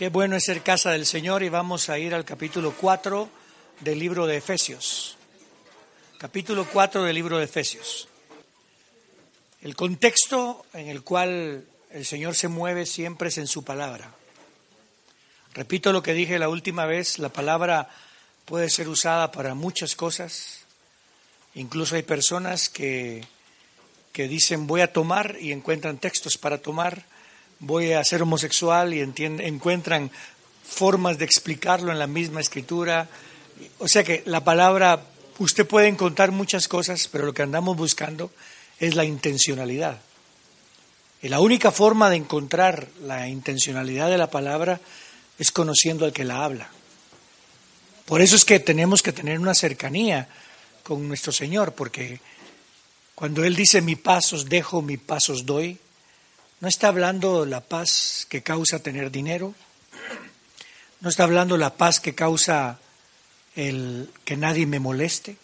Qué bueno es ser casa del Señor y vamos a ir al capítulo 4 del libro de Efesios. Capítulo 4 del libro de Efesios. El contexto en el cual el Señor se mueve siempre es en su palabra. Repito lo que dije la última vez, la palabra puede ser usada para muchas cosas. Incluso hay personas que, que dicen voy a tomar y encuentran textos para tomar voy a ser homosexual y encuentran formas de explicarlo en la misma escritura. O sea que la palabra, usted puede encontrar muchas cosas, pero lo que andamos buscando es la intencionalidad. Y la única forma de encontrar la intencionalidad de la palabra es conociendo al que la habla. Por eso es que tenemos que tener una cercanía con nuestro Señor, porque cuando Él dice mi pasos dejo, mi pasos doy, no está hablando la paz que causa tener dinero, no está hablando la paz que causa el que nadie me moleste,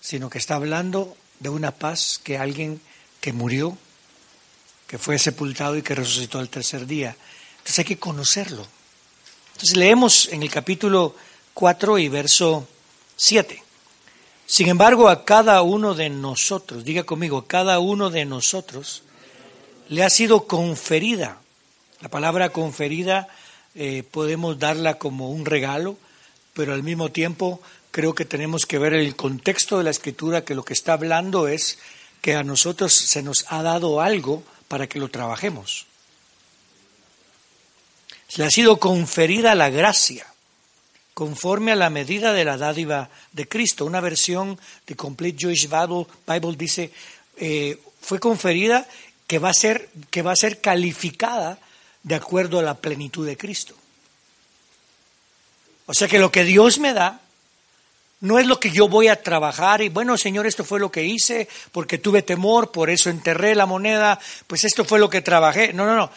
sino que está hablando de una paz que alguien que murió, que fue sepultado y que resucitó al tercer día. Entonces hay que conocerlo. Entonces leemos en el capítulo 4 y verso 7. Sin embargo, a cada uno de nosotros, diga conmigo, cada uno de nosotros, le ha sido conferida. La palabra conferida eh, podemos darla como un regalo, pero al mismo tiempo creo que tenemos que ver el contexto de la escritura, que lo que está hablando es que a nosotros se nos ha dado algo para que lo trabajemos. Le ha sido conferida la gracia, conforme a la medida de la dádiva de Cristo. Una versión de Complete Jewish Bible, dice, eh, fue conferida que va a ser, que va a ser calificada de acuerdo a la plenitud de Cristo. O sea que lo que Dios me da no es lo que yo voy a trabajar y bueno, Señor, esto fue lo que hice porque tuve temor, por eso enterré la moneda, pues esto fue lo que trabajé. No, no, no.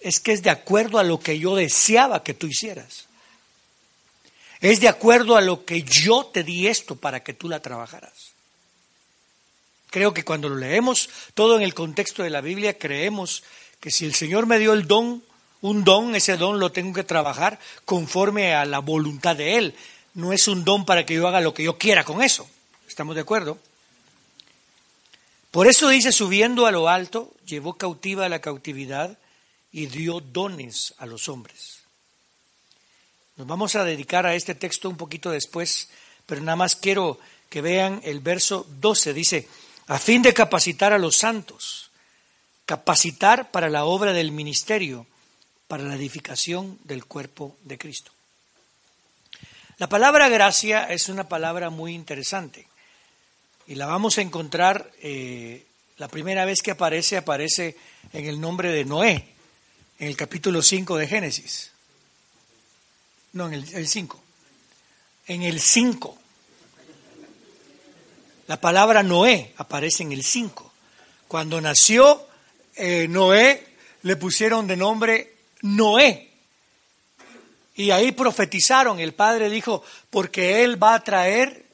Es que es de acuerdo a lo que yo deseaba que tú hicieras. Es de acuerdo a lo que yo te di esto para que tú la trabajaras. Creo que cuando lo leemos todo en el contexto de la Biblia, creemos que si el Señor me dio el don, un don, ese don lo tengo que trabajar conforme a la voluntad de Él. No es un don para que yo haga lo que yo quiera con eso. ¿Estamos de acuerdo? Por eso dice, subiendo a lo alto, llevó cautiva a la cautividad y dio dones a los hombres. Nos vamos a dedicar a este texto un poquito después, pero nada más quiero que vean el verso 12. Dice, a fin de capacitar a los santos, capacitar para la obra del ministerio, para la edificación del cuerpo de Cristo. La palabra gracia es una palabra muy interesante y la vamos a encontrar, eh, la primera vez que aparece, aparece en el nombre de Noé, en el capítulo 5 de Génesis. No, en el 5. En el 5. La palabra Noé aparece en el 5. Cuando nació eh, Noé, le pusieron de nombre Noé. Y ahí profetizaron. El padre dijo, porque él va a traer,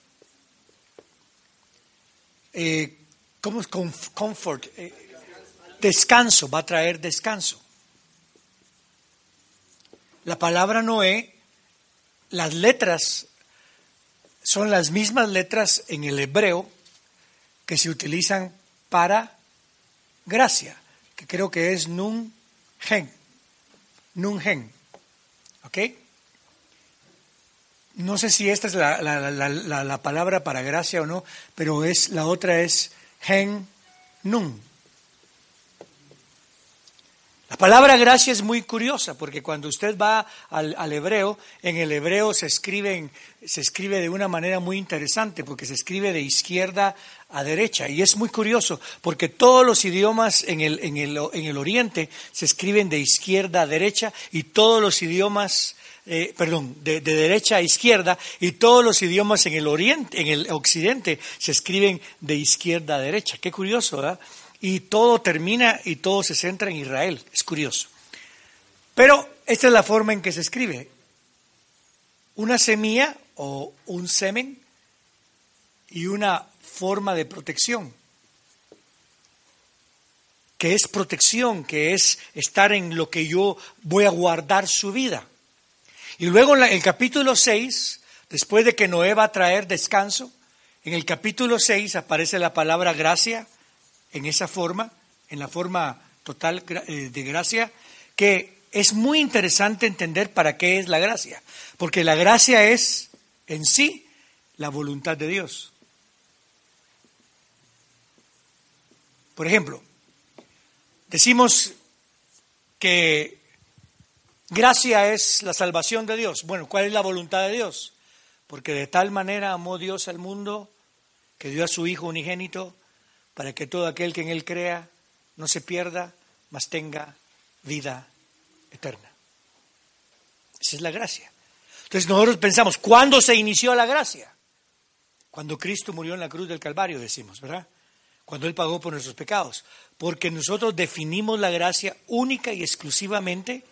eh, ¿cómo es? Comfort, eh, descanso, va a traer descanso. La palabra Noé, las letras son las mismas letras en el hebreo que se utilizan para gracia, que creo que es nun gen. Nun gen. ¿Ok? No sé si esta es la, la, palabra para gracia o no, pero es, la otra es gen nun. La palabra gracia es muy curiosa porque cuando usted va al, hebreo, en el hebreo se escribe, se escribe de una manera muy interesante porque se escribe de izquierda a derecha y es muy curioso porque todos los idiomas en el, en el, en el oriente se escriben de izquierda a derecha y todos los idiomas eh, perdón, de, de, derecha a izquierda, y todos los idiomas en el oriente, en el occidente, se escriben de izquierda a derecha. Qué curioso, ¿verdad? Y todo termina y todo se centra en Israel. Es curioso. Pero esta es la forma en que se escribe. Una semilla o un semen y una forma de protección. que es protección, que es estar en lo que yo voy a guardar su vida. Y luego en el capítulo 6, después de que Noé va a traer descanso, en el capítulo 6 aparece la palabra gracia en esa forma, en la forma total eh, de gracia, que es muy interesante entender para qué es la gracia, porque la gracia es en sí la voluntad de Dios. Por ejemplo, decimos que gracia es la salvación de Dios. Bueno, ¿cuál es la voluntad de Dios? Porque de tal manera amó Dios al mundo que dio a su Hijo unigénito para que todo aquel que en Él crea no se pierda, mas tenga vida eterna. Esa es la gracia. Entonces nosotros pensamos, ¿cuándo se inició la gracia? Cuando Cristo murió en la cruz del Calvario, decimos, ¿verdad? Cuando Él pagó por nuestros pecados. Porque nosotros definimos la gracia única y exclusivamente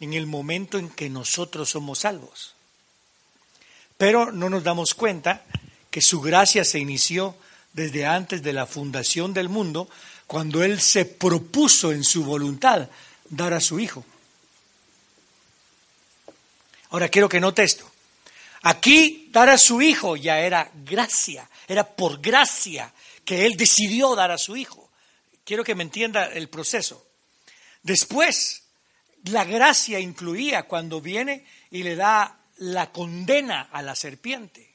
en el momento en que nosotros somos salvos. Pero no nos damos cuenta que su gracia se inició desde antes de la fundación del mundo, cuando Él se propuso en su voluntad dar a su Hijo. Ahora quiero que note esto. Aquí dar a su Hijo ya era gracia, era por gracia que Él decidió dar a su Hijo. Quiero que me entienda el proceso. Después, la gracia incluía cuando viene y le da la condena a la serpiente.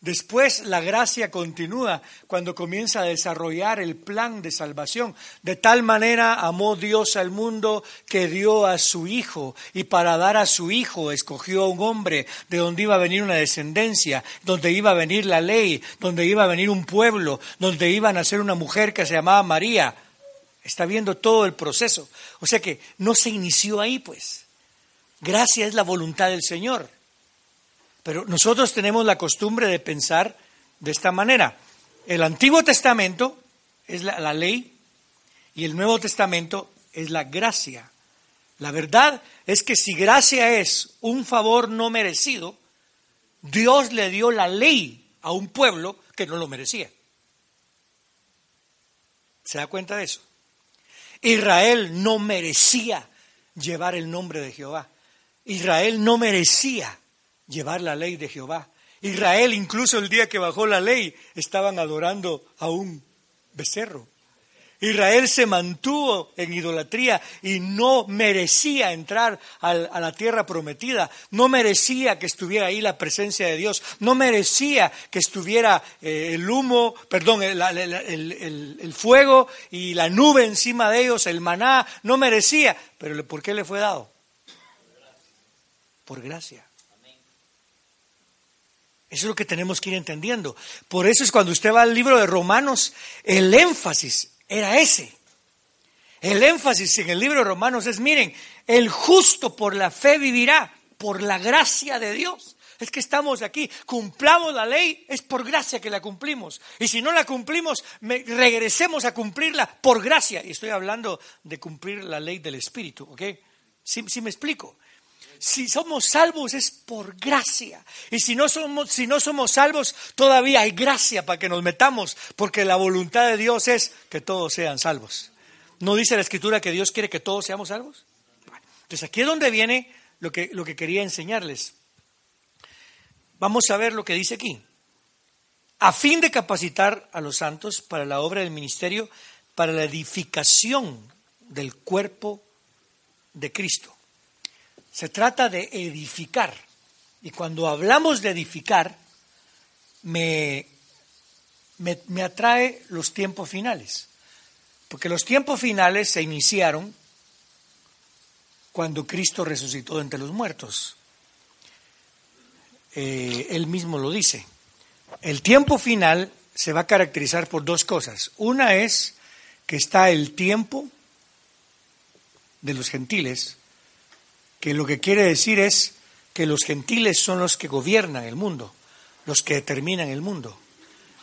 Después la gracia continúa cuando comienza a desarrollar el plan de salvación. De tal manera amó Dios al mundo que dio a su Hijo y para dar a su Hijo escogió a un hombre de donde iba a venir una descendencia, donde iba a venir la ley, donde iba a venir un pueblo, donde iba a nacer una mujer que se llamaba María. Está viendo todo el proceso. O sea que no se inició ahí, pues. Gracia es la voluntad del Señor. Pero nosotros tenemos la costumbre de pensar de esta manera. El Antiguo Testamento es la, ley y el Nuevo Testamento es la gracia. La verdad es que si gracia es un favor no merecido, Dios le dio la ley a un pueblo que no lo merecía. ¿Se da cuenta de eso? Israel no merecía llevar el nombre de Jehová. Israel no merecía llevar la ley de Jehová. Israel, incluso el día que bajó la ley, estaban adorando a un becerro. Israel se mantuvo en idolatría y no merecía entrar a la tierra prometida, no merecía que estuviera ahí la presencia de Dios, no merecía que estuviera eh, el humo, perdón, el, el, fuego y la nube encima de ellos, el maná, no merecía. Pero ¿por qué le fue dado? Por gracia. Eso es lo que tenemos que ir entendiendo. Por eso es cuando usted va al libro de Romanos, el énfasis era ese. El énfasis en el libro de Romanos es, miren, el justo por la fe vivirá, por la gracia de Dios. Es que estamos aquí, cumplamos la ley, es por gracia que la cumplimos. Y si no la cumplimos, regresemos a cumplirla por gracia. Y estoy hablando de cumplir la ley del Espíritu, ¿ok? ¿Sí, sí me explico? Si somos salvos es por gracia. Y si no somos, si no somos salvos, todavía hay gracia para que nos metamos, porque la voluntad de Dios es que todos sean salvos. ¿No dice la Escritura que Dios quiere que todos seamos salvos? Entonces aquí es donde viene lo que, lo que quería enseñarles. Vamos a ver lo que dice aquí. A fin de capacitar a los santos para la obra del ministerio, para la edificación del cuerpo de Cristo se trata de edificar. Y cuando hablamos de edificar, me, me, atrae los tiempos finales. Porque los tiempos finales se iniciaron cuando Cristo resucitó entre los muertos. Eh, él mismo lo dice. El tiempo final se va a caracterizar por dos cosas. Una es que está el tiempo de los gentiles que lo que quiere decir es que los gentiles son los que gobiernan el mundo, los que determinan el mundo.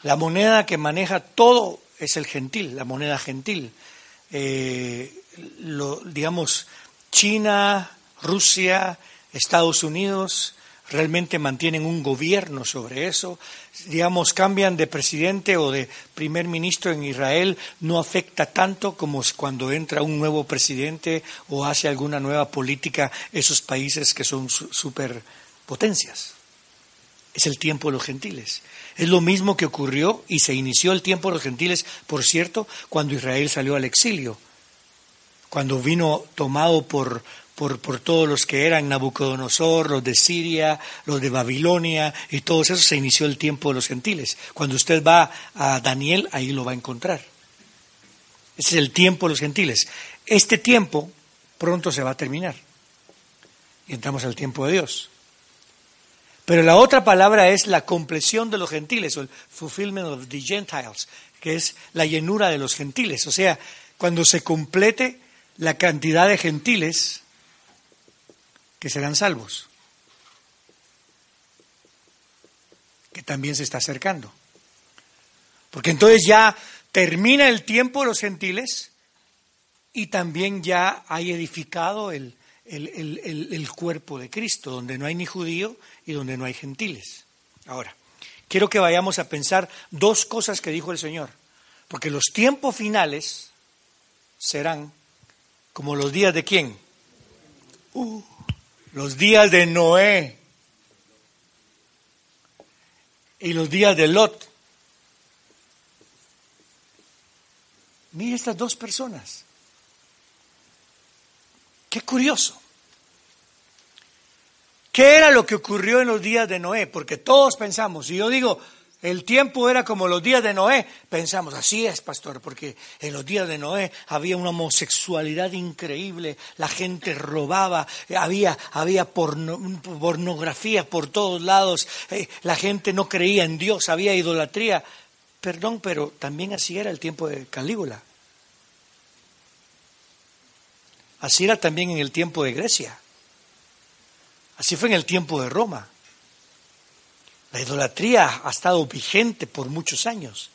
La moneda que maneja todo es el gentil, la moneda gentil. Eh, digamos, China, Rusia, Estados Unidos, realmente mantienen un gobierno sobre eso. Digamos, cambian de presidente o de primer ministro en Israel, no afecta tanto como cuando entra un nuevo presidente o hace alguna nueva política esos países que son superpotencias. Es el tiempo de los gentiles. Es lo mismo que ocurrió y se inició el tiempo de los gentiles, por cierto, cuando Israel salió al exilio, cuando vino tomado por, por, por, todos los que eran Nabucodonosor, los de Siria, los de Babilonia, y todo eso se inició el tiempo de los gentiles. Cuando usted va a Daniel, ahí lo va a encontrar. Ese es el tiempo de los gentiles. Este tiempo pronto se va a terminar. Y entramos al tiempo de Dios. Pero la otra palabra es la compleción de los gentiles, o el fulfillment of the Gentiles, que es la llenura de los gentiles. O sea, cuando se complete la cantidad de gentiles que serán salvos, que también se está acercando. Porque entonces ya termina el tiempo de los gentiles y también ya hay edificado el, el, cuerpo de Cristo, donde no hay ni judío y donde no hay gentiles. Ahora, quiero que vayamos a pensar dos cosas que dijo el Señor, porque los tiempos finales serán como los días de quién? Uh, los días de Noé y los días de Lot. Mire estas dos personas. Qué curioso. ¿Qué era lo que ocurrió en los días de Noé? Porque todos pensamos, si yo digo, el tiempo era como los días de Noé, pensamos, así es, pastor, porque en los días de Noé había una homosexualidad increíble, la gente robaba, había, había pornografía por todos lados, eh, la gente no creía en Dios, había idolatría. Perdón, pero también así era el tiempo de Calígula. Así era también en el tiempo de Grecia. Así fue en el tiempo de Roma. La idolatría ha estado vigente por muchos años.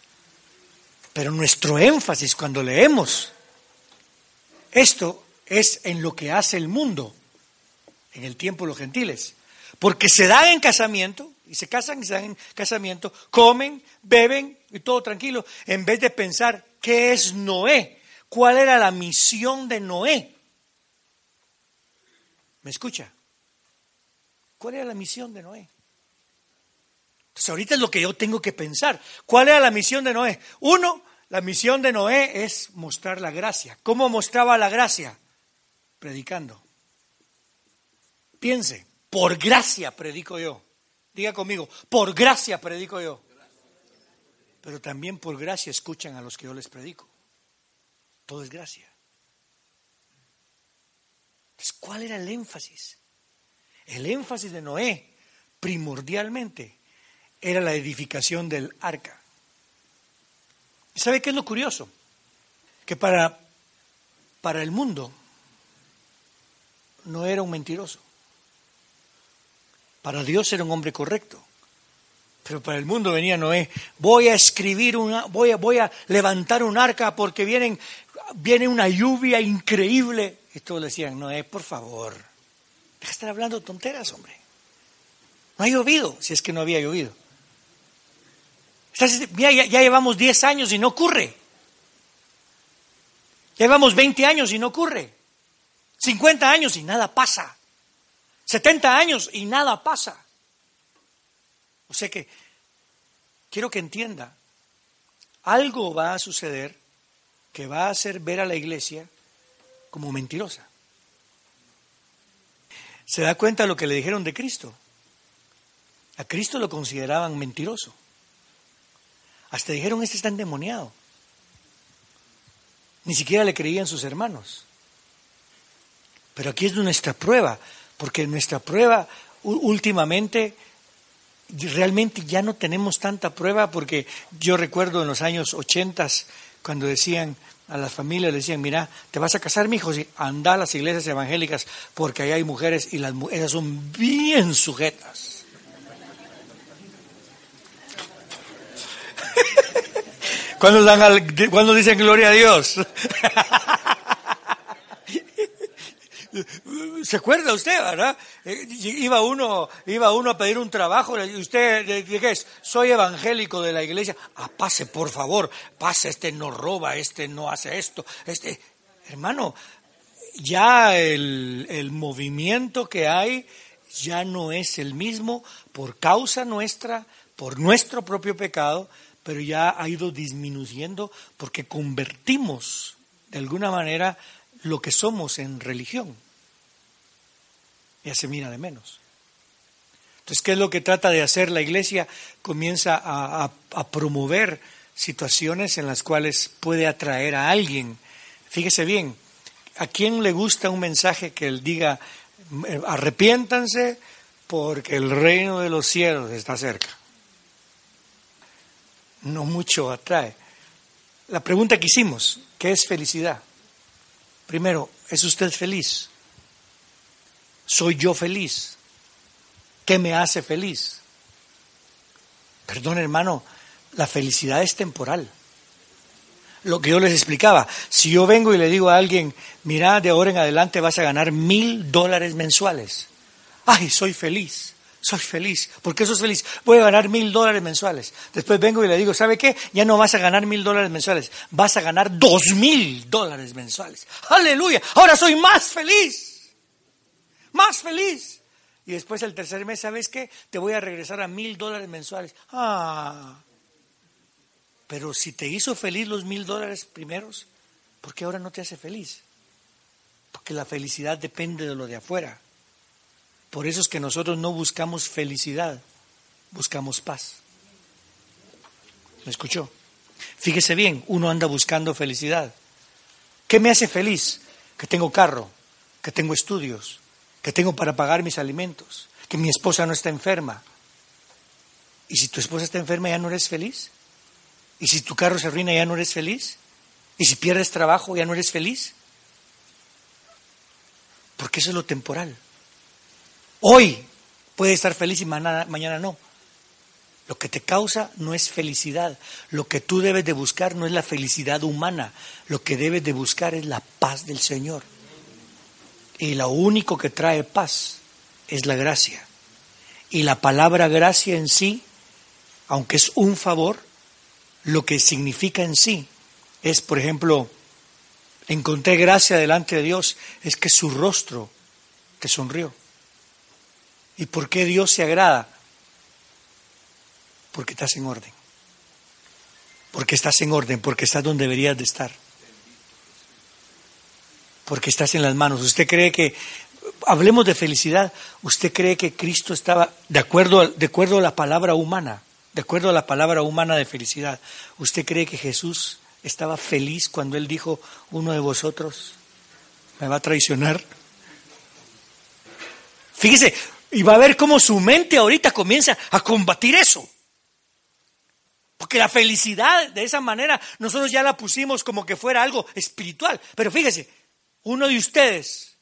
Pero nuestro énfasis cuando leemos esto es en lo que hace el mundo en el tiempo de los gentiles. Porque se dan en casamiento, y se casan y se dan en casamiento, comen, beben y todo tranquilo, en vez de pensar qué es Noé, cuál era la misión de Noé. ¿Me escucha? ¿Cuál era la misión de Noé? Entonces ahorita es lo que yo tengo que pensar. ¿Cuál era la misión de Noé? Uno, la misión de Noé es mostrar la gracia. ¿Cómo mostraba la gracia? Predicando. Piense, por gracia predico yo. Diga conmigo, por gracia predico yo. Pero también por gracia escuchan a los que yo les predico. Todo es gracia. ¿cuál era el énfasis? El énfasis de Noé, primordialmente, era la edificación del arca. ¿Sabe qué es lo curioso? Que para, para el mundo no era un mentiroso. Para Dios era un hombre correcto. Pero para el mundo venía Noé, voy a escribir una, voy a, voy a levantar un arca porque vienen, viene una lluvia increíble y todos le decían, Noé, por favor, deja de estar hablando tonteras, hombre. No ha llovido, si es que no había llovido. Ya, llevamos 10 años y no ocurre. Ya llevamos 20 años y no ocurre. 50 años y nada pasa. 70 años y nada pasa. O sea que quiero que entienda, algo va a suceder que va a hacer ver a la iglesia como mentirosa. ¿Se da cuenta de lo que le dijeron de Cristo? A Cristo lo consideraban mentiroso. Hasta dijeron, este está endemoniado. Ni siquiera le creían sus hermanos. Pero aquí es nuestra prueba, porque nuestra prueba últimamente realmente ya no tenemos tanta prueba, porque yo recuerdo en los años ochentas cuando decían, a las familias decían, mira, ¿te vas a casar, mi hijo? Anda a las iglesias evangélicas porque ahí hay mujeres y las mujeres son bien sujetas. Cuando, dan cuando dicen gloria a Dios? ¿Se acuerda usted, verdad? Eh, iba uno, iba uno a pedir un trabajo y usted, ¿qué es? Soy evangélico de la iglesia. Ah, pase, por favor, pase, este no roba, este no hace esto, este... Hermano, ya el, el movimiento que hay ya no es el mismo por causa nuestra, por nuestro propio pecado, pero ya ha ido disminuyendo porque convertimos de alguna manera lo que somos en religión. Ya se mira de menos. Entonces, ¿qué es lo que trata de hacer la iglesia? Comienza a, promover situaciones en las cuales puede atraer a alguien. Fíjese bien, ¿a quién le gusta un mensaje que él diga, arrepiéntanse porque el reino de los cielos está cerca? No mucho atrae. La pregunta que hicimos, ¿qué es felicidad? Primero, ¿es usted feliz? ¿Soy yo feliz? ¿Qué me hace feliz? Perdón, hermano, la felicidad es temporal. Lo que yo les explicaba, si yo vengo y le digo a alguien, mira, de ahora en adelante vas a ganar mil dólares mensuales. Ay, soy feliz, soy feliz. ¿Por qué sos feliz? Voy a ganar mil dólares mensuales. Después vengo y le digo, ¿sabe qué? Ya no vas a ganar mil dólares mensuales, vas a ganar dos mil dólares mensuales. Aleluya, ahora soy más feliz más feliz. Y después el tercer mes, ¿sabes qué? Te voy a regresar a mil dólares mensuales. Ah, pero si te hizo feliz los mil dólares primeros, ¿por qué ahora no te hace feliz? Porque la felicidad depende de lo de afuera. Por eso es que nosotros no buscamos felicidad, buscamos paz. ¿Me escuchó? Fíjese bien, uno anda buscando felicidad. ¿Qué me hace feliz? Que tengo carro, que tengo estudios, que tengo para pagar mis alimentos, que mi esposa no está enferma. ¿Y si tu esposa está enferma ya no eres feliz? ¿Y si tu carro se arruina ya no eres feliz? ¿Y si pierdes trabajo ya no eres feliz? Porque eso es lo temporal. Hoy puedes estar feliz y mañana, mañana no. Lo que te causa no es felicidad. Lo que tú debes de buscar no es la felicidad humana. Lo que debes de buscar es la paz del Señor. Y lo único que trae paz es la gracia. Y la palabra gracia en sí, aunque es un favor, lo que significa en sí es, por ejemplo, encontré gracia delante de Dios, es que su rostro te sonrió. ¿Y por qué Dios se agrada? Porque estás en orden. Porque estás en orden, porque estás donde deberías de estar porque estás en las manos. ¿Usted cree que, hablemos de felicidad, usted cree que Cristo estaba, de acuerdo, de acuerdo a la palabra humana, de acuerdo a la palabra humana de felicidad, ¿usted cree que Jesús estaba feliz cuando él dijo, uno de vosotros me va a traicionar? Fíjese, y va a ver cómo su mente ahorita comienza a combatir eso. Porque la felicidad de esa manera nosotros ya la pusimos como que fuera algo espiritual. Pero fíjese, uno de ustedes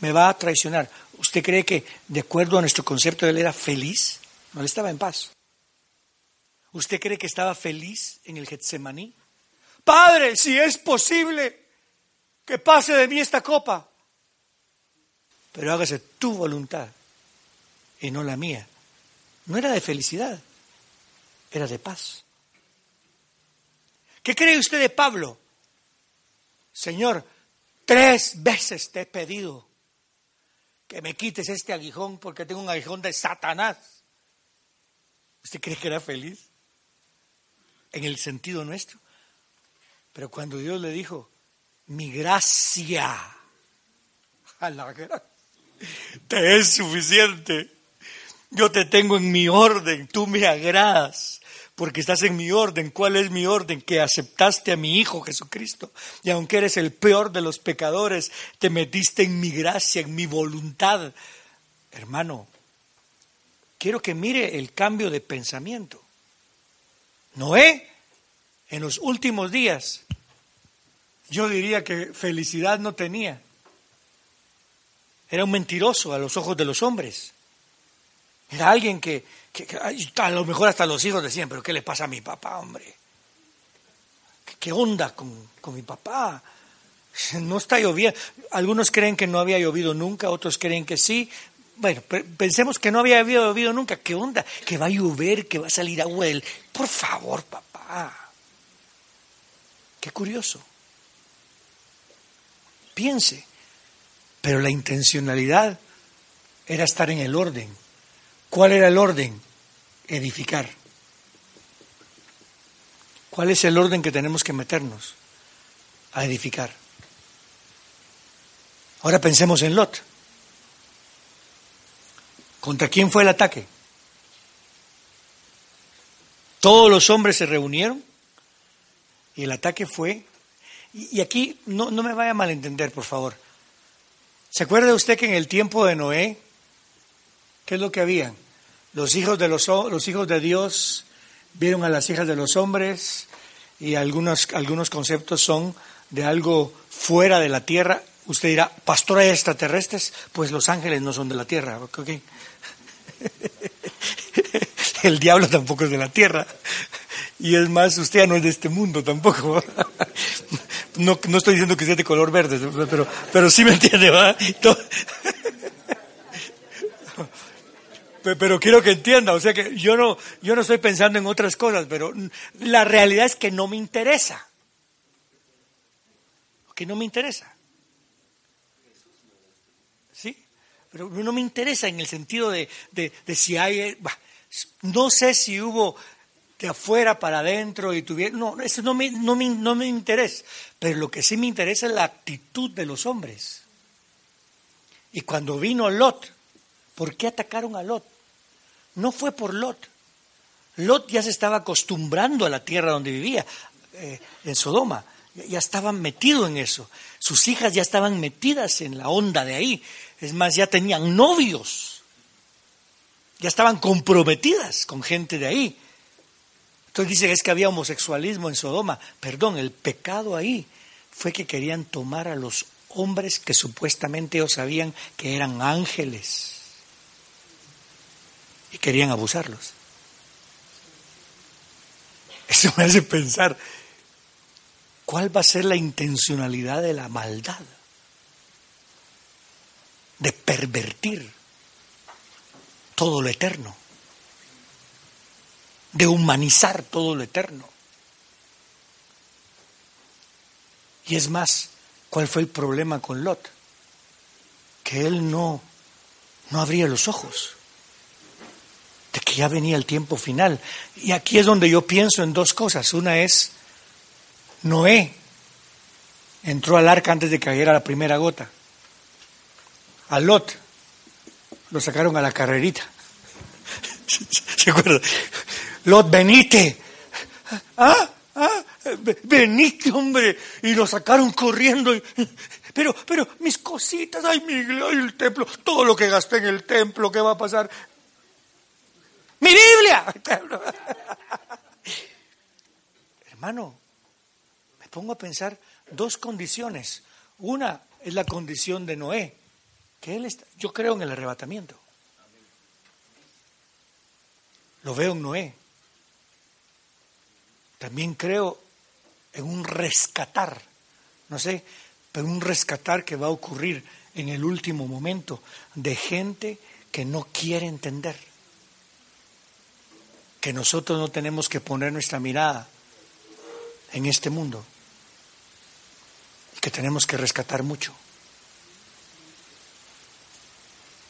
me va a traicionar. ¿Usted cree que, de acuerdo a nuestro concepto, él era feliz? No, él estaba en paz. ¿Usted cree que estaba feliz en el Getsemaní? Padre, si es posible, que pase de mí esta copa. Pero hágase tu voluntad y no la mía. No era de felicidad, era de paz. ¿Qué cree usted de Pablo? Señor, Tres veces te he pedido que me quites este aguijón porque tengo un aguijón de Satanás. ¿Usted cree que era feliz? En el sentido nuestro. Pero cuando Dios le dijo, mi gracia, a la gracia, te es suficiente. Yo te tengo en mi orden, tú me agradas porque estás en mi orden. ¿Cuál es mi orden? Que aceptaste a mi Hijo Jesucristo. Y aunque eres el peor de los pecadores, te metiste en mi gracia, en mi voluntad. Hermano, quiero que mire el cambio de pensamiento. Noé, en los últimos días, yo diría que felicidad no tenía. Era un mentiroso a los ojos de los hombres. Era alguien que, a lo mejor hasta los hijos decían, pero ¿qué le pasa a mi papá, hombre? ¿Qué, onda con, con mi papá? No está lloviendo. Algunos creen que no había llovido nunca, otros creen que sí. bueno, pensemos que no había llovido nunca. ¿Qué onda? Que va a llover, que va a salir agua del... Por favor, papá. Qué curioso. Piense. Pero la intencionalidad era estar en el orden. ¿Cuál era el orden? Edificar. ¿Cuál es el orden que tenemos que meternos? A edificar. Ahora pensemos en Lot. ¿Contra quién fue el ataque? Todos los hombres se reunieron y el ataque fue... Y, aquí no, no me vaya a malentender, por favor. ¿Se acuerda usted que en el tiempo de Noé, qué es lo que había? Los hijos de, los, los hijos de Dios vieron a las hijas de los hombres y algunos, algunos conceptos son de algo fuera de la tierra. Usted dirá, pastora extraterrestres, pues los ángeles no son de la tierra. ¿okay? El diablo tampoco es de la tierra. Y es más, usted ya no es de este mundo tampoco. No, no estoy diciendo que sea de color verde, pero, pero sí me entiende, ¿va? Pero quiero que entienda, o sea que yo no, yo no estoy pensando en otras cosas, pero la realidad es que no me interesa. Que no me interesa. ¿Sí? Pero no me interesa en el sentido de, de, si hay... no sé si hubo de afuera para adentro y tuviera... No, eso no me, no, me, no me interesa. Pero lo que sí me interesa es la actitud de los hombres. Y cuando vino Lot, ¿por qué atacaron a Lot? No fue por Lot. Lot ya se estaba acostumbrando a la tierra donde vivía, eh, en Sodoma. Ya estaba metido en eso. Sus hijas ya estaban metidas en la onda de ahí. Es más, ya tenían novios. Ya estaban comprometidas con gente de ahí. Entonces dicen es que había homosexualismo en Sodoma. Perdón, el pecado ahí fue que querían tomar a los hombres que supuestamente ellos sabían que eran ángeles y querían abusarlos. Eso me hace pensar, ¿cuál va a ser la intencionalidad de la maldad? De pervertir todo lo eterno, de humanizar todo lo eterno. Y es más, ¿cuál fue el problema con Lot? Que él no, no abría los ojos de que ya venía el tiempo final. Y aquí es donde yo pienso en dos cosas. Una es, Noé entró al arca antes de que cayera la primera gota. A Lot lo sacaron a la carrerita. ¿Se acuerdan? Lot, venite. ¿Ah? ¿Ah? Venite, hombre. Y lo sacaron corriendo. Pero, pero, mis cositas, ay, mi, el templo, todo lo que gasté en el templo, ¿qué va a pasar? Mi Biblia. Hermano, me pongo a pensar dos condiciones. Una es la condición de Noé, que él está, yo creo en el arrebatamiento. Lo veo en Noé. También creo en un rescatar, no sé, pero un rescatar que va a ocurrir en el último momento de gente que no quiere entender que nosotros no tenemos que poner nuestra mirada en este mundo y que tenemos que rescatar mucho.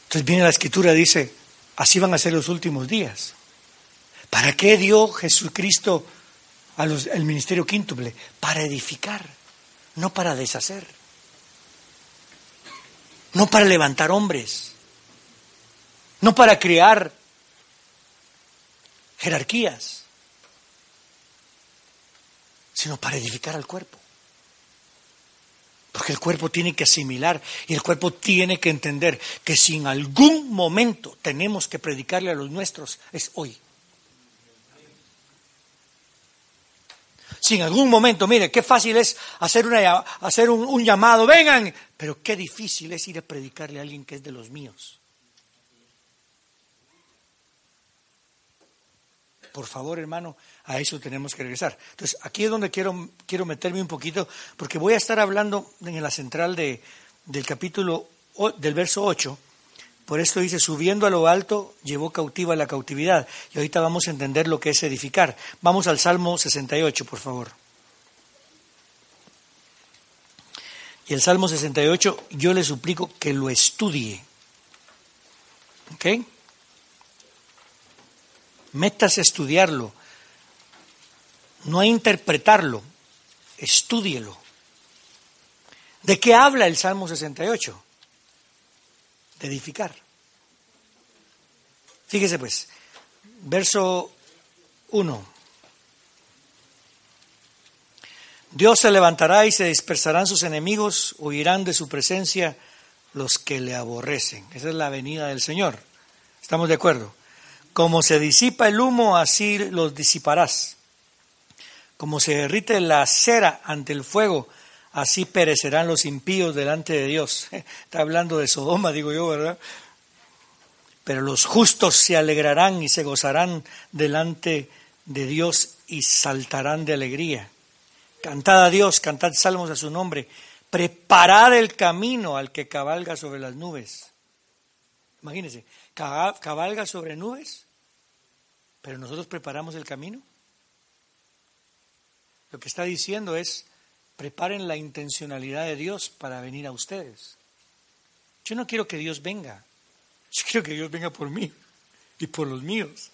Entonces viene la escritura, dice, así van a ser los últimos días. ¿Para qué dio Jesucristo al ministerio quíntuple? Para edificar, no para deshacer, no para levantar hombres, no para crear jerarquías, sino para edificar al cuerpo. Porque el cuerpo tiene que asimilar y el cuerpo tiene que entender que si en algún momento tenemos que predicarle a los nuestros, es hoy. Si en algún momento, mire, qué fácil es hacer, una, hacer un, un llamado, vengan, pero qué difícil es ir a predicarle a alguien que es de los míos. Por favor, hermano, a eso tenemos que regresar. Entonces, aquí es donde quiero, quiero meterme un poquito, porque voy a estar hablando en la central de, del capítulo, del verso 8, Por esto dice, subiendo a lo alto, llevó cautiva la cautividad. Y ahorita vamos a entender lo que es edificar. Vamos al Salmo 68, por favor. Y el Salmo 68 yo le suplico que lo estudie. ¿Ok? Métase a estudiarlo, no a interpretarlo, estúdielo. ¿De qué habla el Salmo 68? De edificar. Fíjese pues, verso 1. Dios se levantará y se dispersarán sus enemigos, huirán de su presencia los que le aborrecen. Esa es la venida del Señor. ¿Estamos de acuerdo? Como se disipa el humo, así los disiparás. Como se derrite la cera ante el fuego, así perecerán los impíos delante de Dios. Está hablando de Sodoma, digo yo, ¿verdad? Pero los justos se alegrarán y se gozarán delante de Dios y saltarán de alegría. Cantad a Dios, cantad salmos a su nombre, preparad el camino al que cabalga sobre las nubes. Imagínense, cabalga sobre nubes, pero nosotros preparamos el camino. Lo que está diciendo es, preparen la intencionalidad de Dios para venir a ustedes. Yo no quiero que Dios venga, yo quiero que Dios venga por mí y por los míos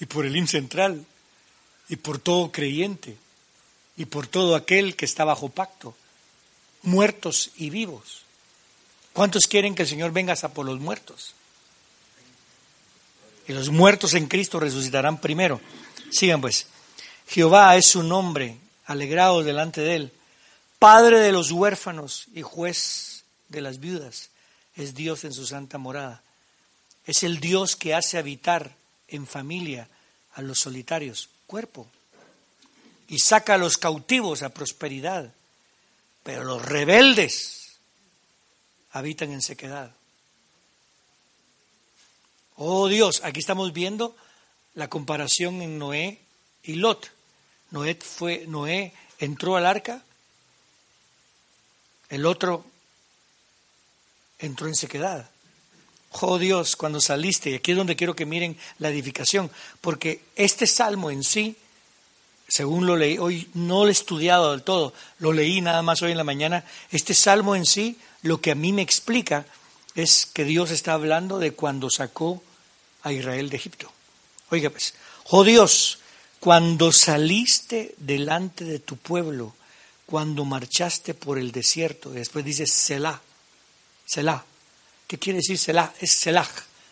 y por el IN central y por todo creyente y por todo aquel que está bajo pacto, muertos y vivos. ¿Cuántos quieren que el Señor venga hasta por los muertos? Y los muertos en Cristo resucitarán primero. Sigan pues. Jehová es su nombre, alegrados delante de él. Padre de los huérfanos y juez de las viudas, es Dios en su santa morada. Es el Dios que hace habitar en familia a los solitarios, cuerpo, y saca a los cautivos a prosperidad, pero los rebeldes habitan en sequedad. Oh Dios, aquí estamos viendo la comparación en Noé y Lot. Noé, fue, Noé entró al arca, el otro entró en sequedad. Oh Dios, cuando saliste, y aquí es donde quiero que miren la edificación, porque este salmo en sí según lo leí, hoy no lo he estudiado del todo, lo leí nada más hoy en la mañana, este salmo en sí, lo que a mí me explica es que Dios está hablando de cuando sacó a Israel de Egipto. Oiga pues, oh Dios, cuando saliste delante de tu pueblo, cuando marchaste por el desierto, después dice Selah, Selah. ¿Qué quiere decir Selah? Es Selah,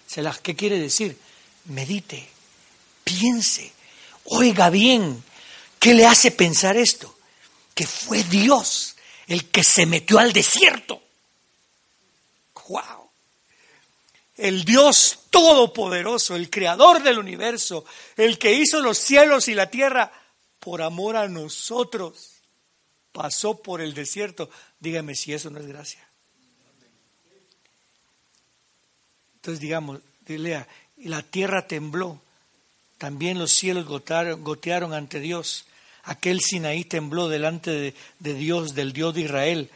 Selah. ¿Qué quiere decir? Medite, piense, oiga bien, ¿Qué le hace pensar esto? Que fue Dios el que se metió al desierto. ¡Wow! El Dios todopoderoso, el creador del universo, el que hizo los cielos y la tierra, por amor a nosotros, pasó por el desierto. Dígame si eso no es gracia. Entonces digamos, lea, la tierra tembló, también los cielos gotearon ante Dios Aquel Sinaí tembló delante de, Dios, del Dios de Israel.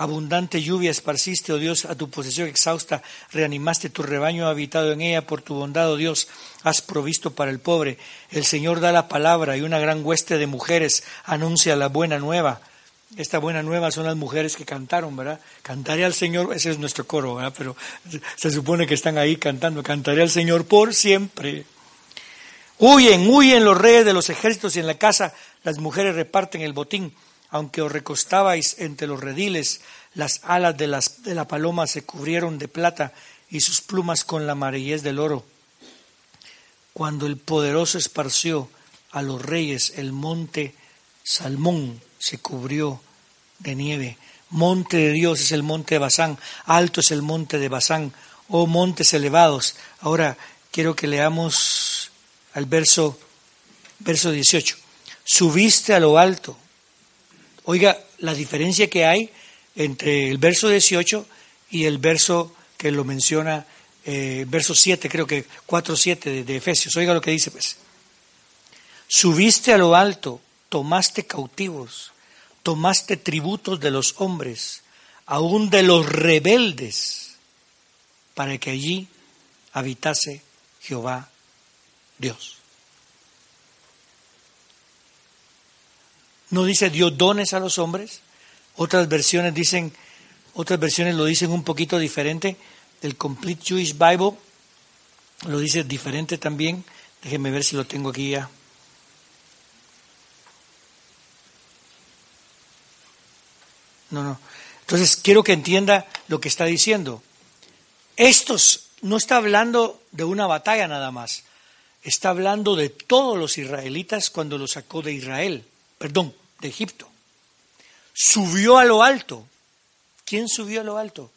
Abundante lluvia esparciste, oh Dios, a tu posesión exhausta, reanimaste tu rebaño habitado en ella, por tu bondad, oh Dios, has provisto para el pobre. El Señor da la palabra y una gran hueste de mujeres anuncia la buena nueva. Esta buena nueva son las mujeres que cantaron, ¿verdad? Cantaré al Señor, ese es nuestro coro, ¿verdad? Pero se supone que están ahí cantando, cantaré al Señor por siempre. Huyen, huyen los reyes de los ejércitos y en la casa las mujeres reparten el botín. Aunque os recostabais entre los rediles, las alas de, las, de la paloma se cubrieron de plata y sus plumas con la amarillez del oro. Cuando el poderoso esparció a los reyes, el monte Salmón se cubrió de nieve. Monte de Dios es el monte de Basán, alto es el monte de Basán, oh montes elevados. Ahora quiero que leamos al verso, verso 18 subiste a lo alto. Oiga, la diferencia que hay entre el verso 18 y el verso que lo menciona, eh, verso 7, creo que 4, 7 de, de Efesios. Oiga lo que dice, pues. Subiste a lo alto, tomaste cautivos, tomaste tributos de los hombres, aún de los rebeldes. para que allí habitase Jehová Dios. No dice Dios dones a los hombres. Otras versiones dicen, otras versiones lo dicen un poquito diferente. Del Complete Jewish Bible lo dice diferente también. Déjenme ver si lo tengo aquí ya. No, no. Entonces quiero que entienda lo que está diciendo. Estos no está hablando de una batalla nada más. Está hablando de todos los israelitas cuando los sacó de Israel, perdón, de Egipto. Subió a lo alto. ¿Quién subió a lo alto?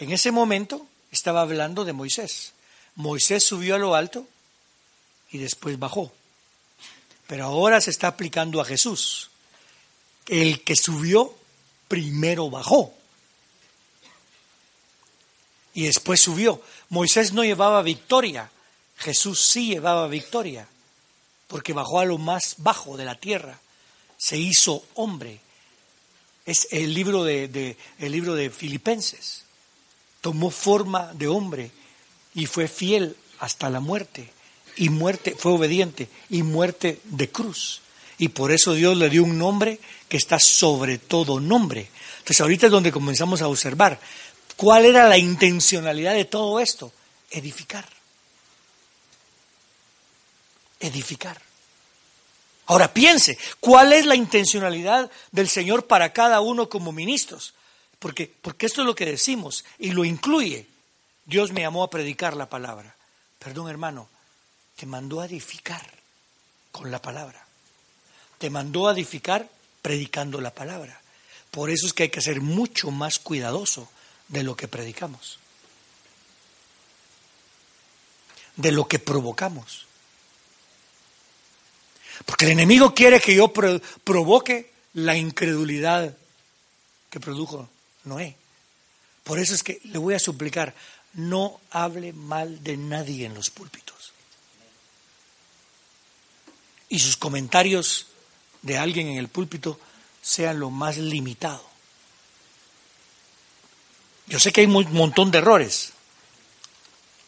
En ese momento estaba hablando de Moisés. Moisés subió a lo alto y después bajó. Pero ahora se está aplicando a Jesús. El que subió primero bajó y después subió. Moisés no llevaba victoria, Jesús sí llevaba victoria, porque bajó a lo más bajo de la tierra, se hizo hombre. Es el libro de, el libro de Filipenses. Tomó forma de hombre y fue fiel hasta la muerte. Y muerte, fue obediente y muerte de cruz. Y por eso Dios le dio un nombre que está sobre todo nombre. Entonces ahorita es donde comenzamos a observar cuál era la intencionalidad de todo esto. Edificar. Edificar. Ahora piense, ¿cuál es la intencionalidad del Señor para cada uno como ministros? Porque, porque esto es lo que decimos y lo incluye. Dios me llamó a predicar la palabra. Perdón hermano, te mandó a edificar con la palabra. Te mandó a edificar predicando la palabra. Por eso es que hay que ser mucho más cuidadoso de lo que predicamos, de lo que provocamos. Porque el enemigo quiere que yo provoque la incredulidad que produjo Noé. Por eso es que le voy a suplicar, no hable mal de nadie en los púlpitos. Y sus comentarios de alguien en el púlpito sean lo más limitado. Yo sé que hay un montón de errores.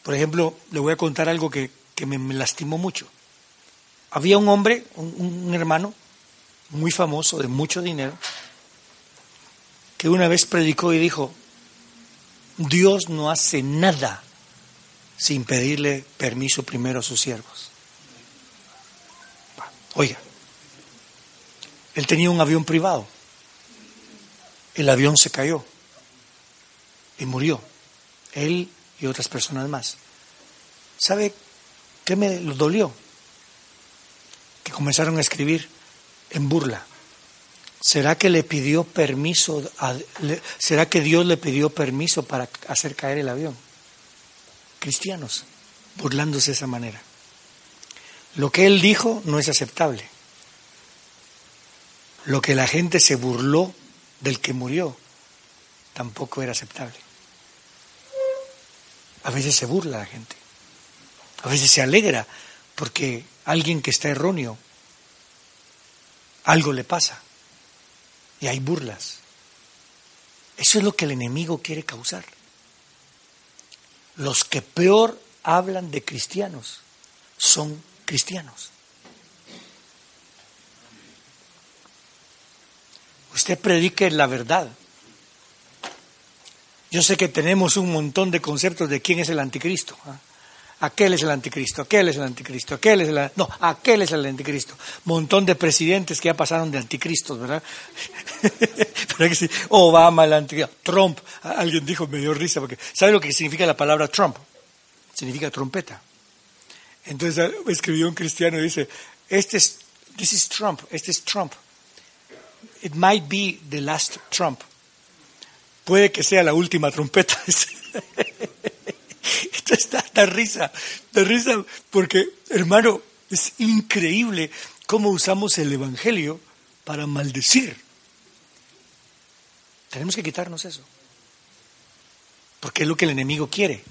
Por ejemplo, le voy a contar algo que, me, lastimó mucho. Había un hombre, un, hermano, muy famoso, de mucho dinero, que una vez predicó y dijo, Dios no hace nada sin pedirle permiso primero a sus siervos. Oiga, él tenía un avión privado. El avión se cayó y murió. Él y otras personas más. ¿Sabe qué me dolió? Comenzaron a escribir en burla. ¿Será que le pidió permiso? ¿Será que Dios le pidió permiso para hacer caer el avión? Cristianos, burlándose de esa manera. Lo que él dijo no es aceptable. Lo que la gente se burló del que murió tampoco era aceptable. A veces se burla la gente. A veces se alegra porque alguien que está erróneo, algo le pasa. Y hay burlas. Eso es lo que el enemigo quiere causar. Los que peor hablan de cristianos son cristianos. Usted predique la verdad. Yo sé que tenemos un montón de conceptos de quién es el anticristo. ¿ah? Aquel es el anticristo, aquel es el anticristo, aquel es el... No, aquel es el anticristo. Montón de presidentes que ya pasaron de anticristos, ¿verdad? Obama, el anticristo, Trump. Alguien dijo, me dio risa, porque ¿sabe lo que significa la palabra Trump? Significa trompeta. Entonces escribió un cristiano y dice, este es, this is Trump, este es Trump. It might be the last Trump puede que sea la última trompeta. Esto está de risa, de risa, porque, hermano, es increíble cómo usamos el Evangelio para maldecir. Tenemos que quitarnos eso, porque es lo que el enemigo quiere.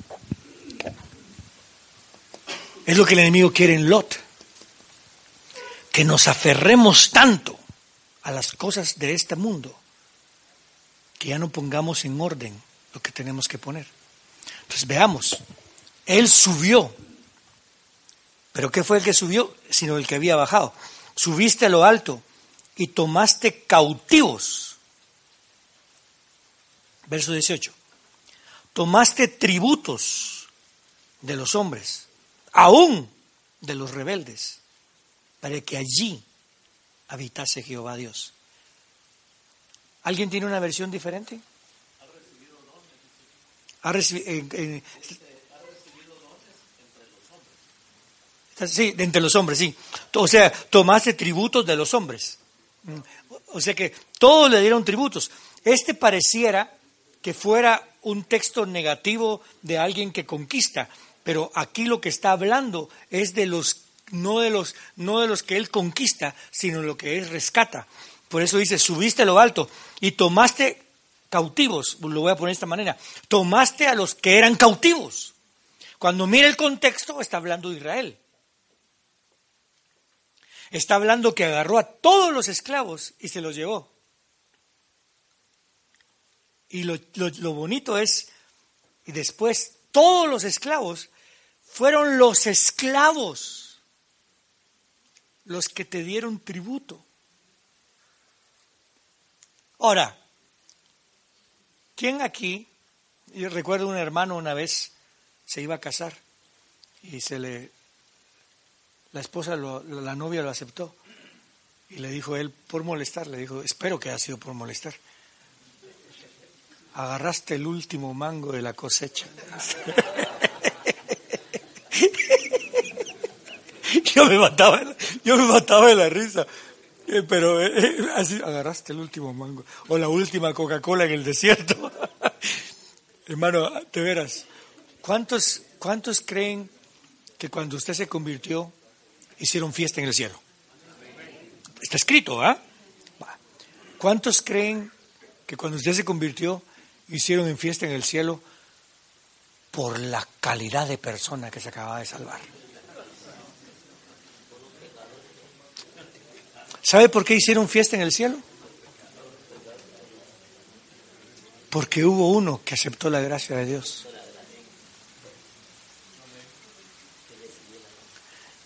Es lo que el enemigo quiere en Lot, que nos aferremos tanto a las cosas de este mundo que ya no pongamos en orden lo que tenemos que poner. Entonces veamos, él subió, pero ¿qué fue el que subió? Sino el que había bajado. Subiste a lo alto y tomaste cautivos. Verso 18. Tomaste tributos de los hombres, aún de los rebeldes, para que allí habitase Jehová Dios. ¿Alguien tiene una versión diferente? Ha recibido, eh, Sí, de entre los hombres, sí. O sea, tomaste tributos de los hombres. Mm. O sea que todos le dieron tributos. Este pareciera que fuera un texto negativo de alguien que conquista, pero aquí lo que está hablando es de los no de los no de los que él conquista, sino lo que él rescata. Por eso dice, subiste a lo alto y tomaste cautivos, lo voy a poner de esta manera, tomaste a los que eran cautivos. Cuando mira el contexto, está hablando de Israel. Está hablando que agarró a todos los esclavos y se los llevó. Y lo, bonito es, y después todos los esclavos fueron los esclavos los que te dieron tributo. Ahora, ¿quién aquí, yo recuerdo un hermano una vez se iba a casar y se le la esposa, la novia lo aceptó. Y le dijo él, por molestar, le dijo, espero que haya sido por molestar. Agarraste el último mango de la cosecha. yo me mataba, yo me mataba de la risa. Eh, pero eh, eh, así agarraste el último mango o la última Coca-Cola en el desierto. Hermano, te verás. ¿Cuántos, ¿Cuántos creen que cuando usted se convirtió hicieron fiesta en el cielo. Está escrito, ¿ah? ¿Cuántos creen que cuando usted se convirtió hicieron en fiesta en el cielo por la calidad de persona que se acababa de salvar? ¿Sabe por qué hicieron fiesta en el cielo? Porque hubo uno que aceptó la gracia de Dios.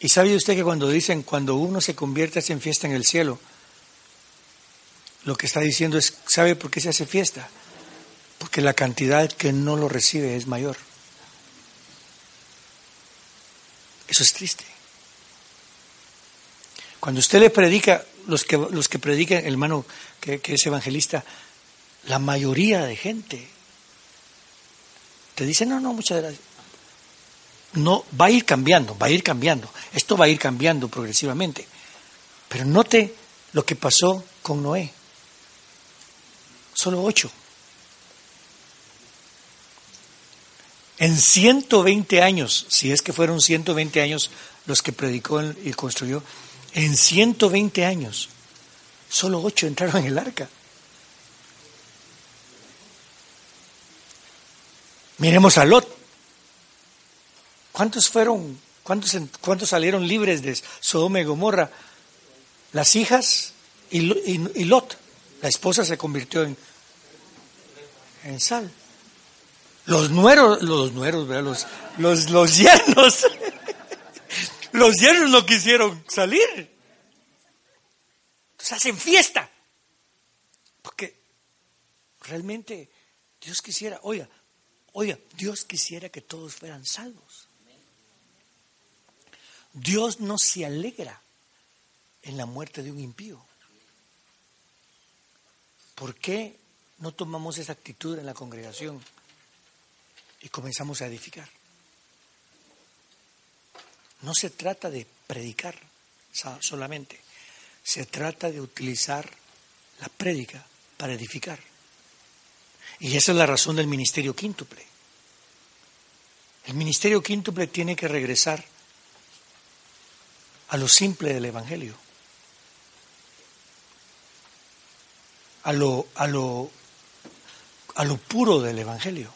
Y sabe usted que cuando dicen, cuando uno se convierte, se en fiesta en el cielo, lo que está diciendo es, ¿sabe por qué se hace fiesta? Porque la cantidad que no lo recibe es mayor. Eso es triste. Cuando usted le predica, los que, los que predican, hermano que, que es evangelista, la mayoría de gente te dice, no, no, muchas gracias no va a ir cambiando, va a ir cambiando. Esto va a ir cambiando progresivamente. Pero note lo que pasó con Noé. Solo ocho. En 120 años, si es que fueron 120 años los que predicó y construyó, en 120 años, solo ocho entraron en el arca. Miremos a Lot. ¿Cuántos fueron, cuántos, cuántos salieron libres de Sodoma y Gomorra? Las hijas y, Lot. La esposa se convirtió en, en sal. Los nueros, los nueros, los, los, los yernos, los yernos no quisieron salir. Entonces hacen fiesta. Porque realmente Dios quisiera, oiga, oiga, Dios quisiera que todos fueran salvos. Dios no se alegra en la muerte de un impío. ¿Por qué no tomamos esa actitud en la congregación y comenzamos a edificar? No se trata de predicar solamente, se trata de utilizar la prédica para edificar. Y esa es la razón del ministerio quíntuple. El ministerio quíntuple tiene que regresar a lo simple del Evangelio, a lo, a lo, a lo puro del Evangelio.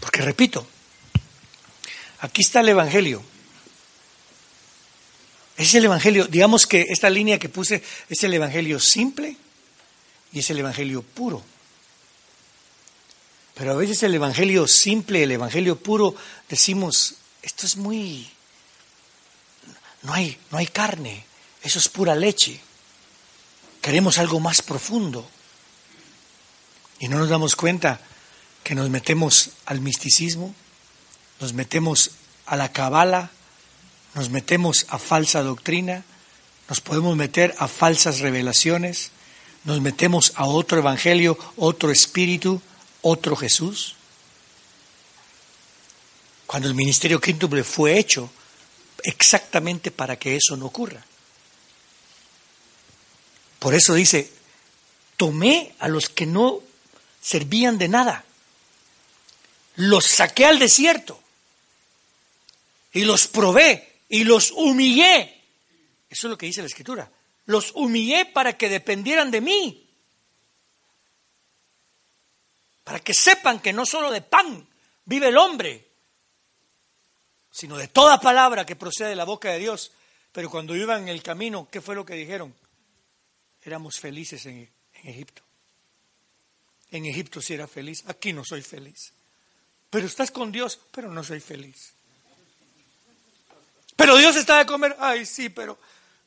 Porque repito, aquí está el Evangelio. Es el Evangelio, digamos que esta línea que puse es el Evangelio simple y es el Evangelio puro. Pero a veces el Evangelio simple, el Evangelio puro, decimos, esto es muy... No hay, no hay carne, eso es pura leche. Queremos algo más profundo. Y no nos damos cuenta que nos metemos al misticismo, nos metemos a la cabala, nos metemos a falsa doctrina, nos podemos meter a falsas revelaciones, nos metemos a otro evangelio, otro espíritu, otro Jesús. Cuando el ministerio quíntuple fue hecho exactamente para que eso no ocurra. Por eso dice, tomé a los que no servían de nada, los saqué al desierto y los probé y los humillé. Eso es lo que dice la escritura. Los humillé para que dependieran de mí. Para que sepan que no solo de pan vive el hombre, sino de toda palabra que procede de la boca de Dios. Pero cuando iban en el camino, ¿qué fue lo que dijeron? Éramos felices en, en Egipto. En Egipto sí era feliz, aquí no soy feliz. Pero estás con Dios, pero no soy feliz. Pero Dios está de comer, ay sí, pero